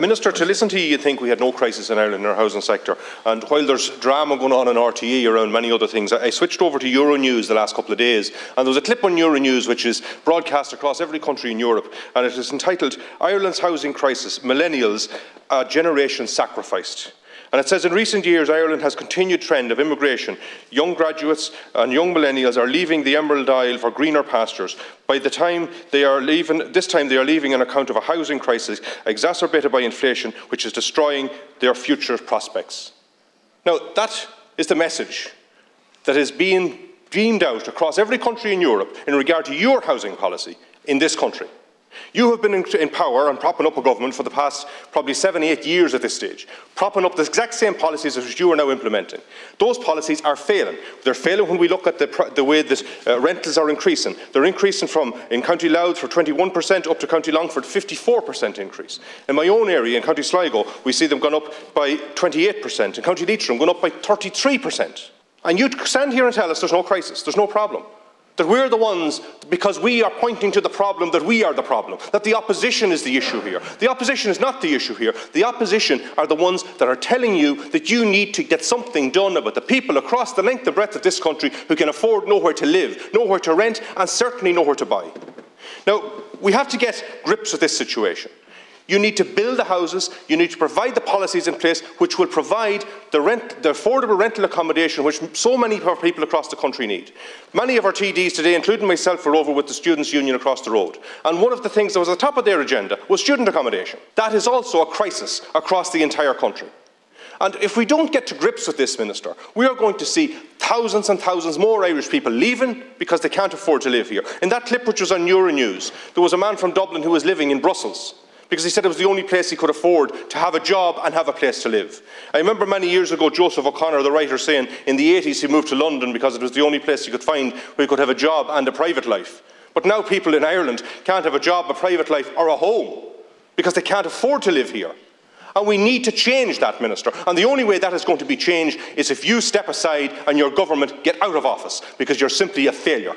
Minister, to listen to you, you'd think we had no crisis in Ireland in our housing sector. And while there's drama going on in RTE around many other things, I switched over to Euronews the last couple of days, and there was a clip on Euronews which is broadcast across every country in Europe, and it is entitled Ireland's Housing Crisis Millennials, a Generation Sacrificed. And it says in recent years, Ireland has continued trend of immigration. Young graduates and young millennials are leaving the Emerald Isle for greener pastures. By the time they are leaving, this time they are leaving on account of a housing crisis exacerbated by inflation, which is destroying their future prospects. Now, that is the message that is being beamed out across every country in Europe in regard to your housing policy in this country. You have been in, power and propping up a government for the past probably seven, eight years at this stage, propping up the exact same policies as you are now implementing. Those policies are failing. They're failing when we look at the, the way that uh, rentals are increasing. They're increasing from, in County Louth, for 21% up to County Longford, 54% increase. In my own area, in County Sligo, we see them gone up by 28%. In County Leitrim, gone up by 33%. And you stand here and tell us there's no crisis, there's no problem. That we're the ones, because we are pointing to the problem, that we are the problem. That the opposition is the issue here. The opposition is not the issue here. The opposition are the ones that are telling you that you need to get something done about the people across the length and breadth of this country who can afford nowhere to live, nowhere to rent, and certainly nowhere to buy. Now, we have to get grips with this situation. You need to build the houses, you need to provide the policies in place which will provide the, rent, the affordable rental accommodation which so many of our people across the country need. Many of our TDs today, including myself, were over with the Students' Union across the road. And one of the things that was at the top of their agenda was student accommodation. That is also a crisis across the entire country. And if we don't get to grips with this, Minister, we are going to see thousands and thousands more Irish people leaving because they can't afford to live here. In that clip which was on Euronews, there was a man from Dublin who was living in Brussels because he said it was the only place he could afford to have a job and have a place to live. I remember many years ago Joseph O'Connor, the writer, saying in the 80s he moved to London because it was the only place he could find where he could have a job and a private life. But now people in Ireland can't have a job, a private life, or a home because they can't afford to live here. And we need to change that, Minister. And the only way that is going to be changed is if you step aside and your government get out of office because you're simply a failure.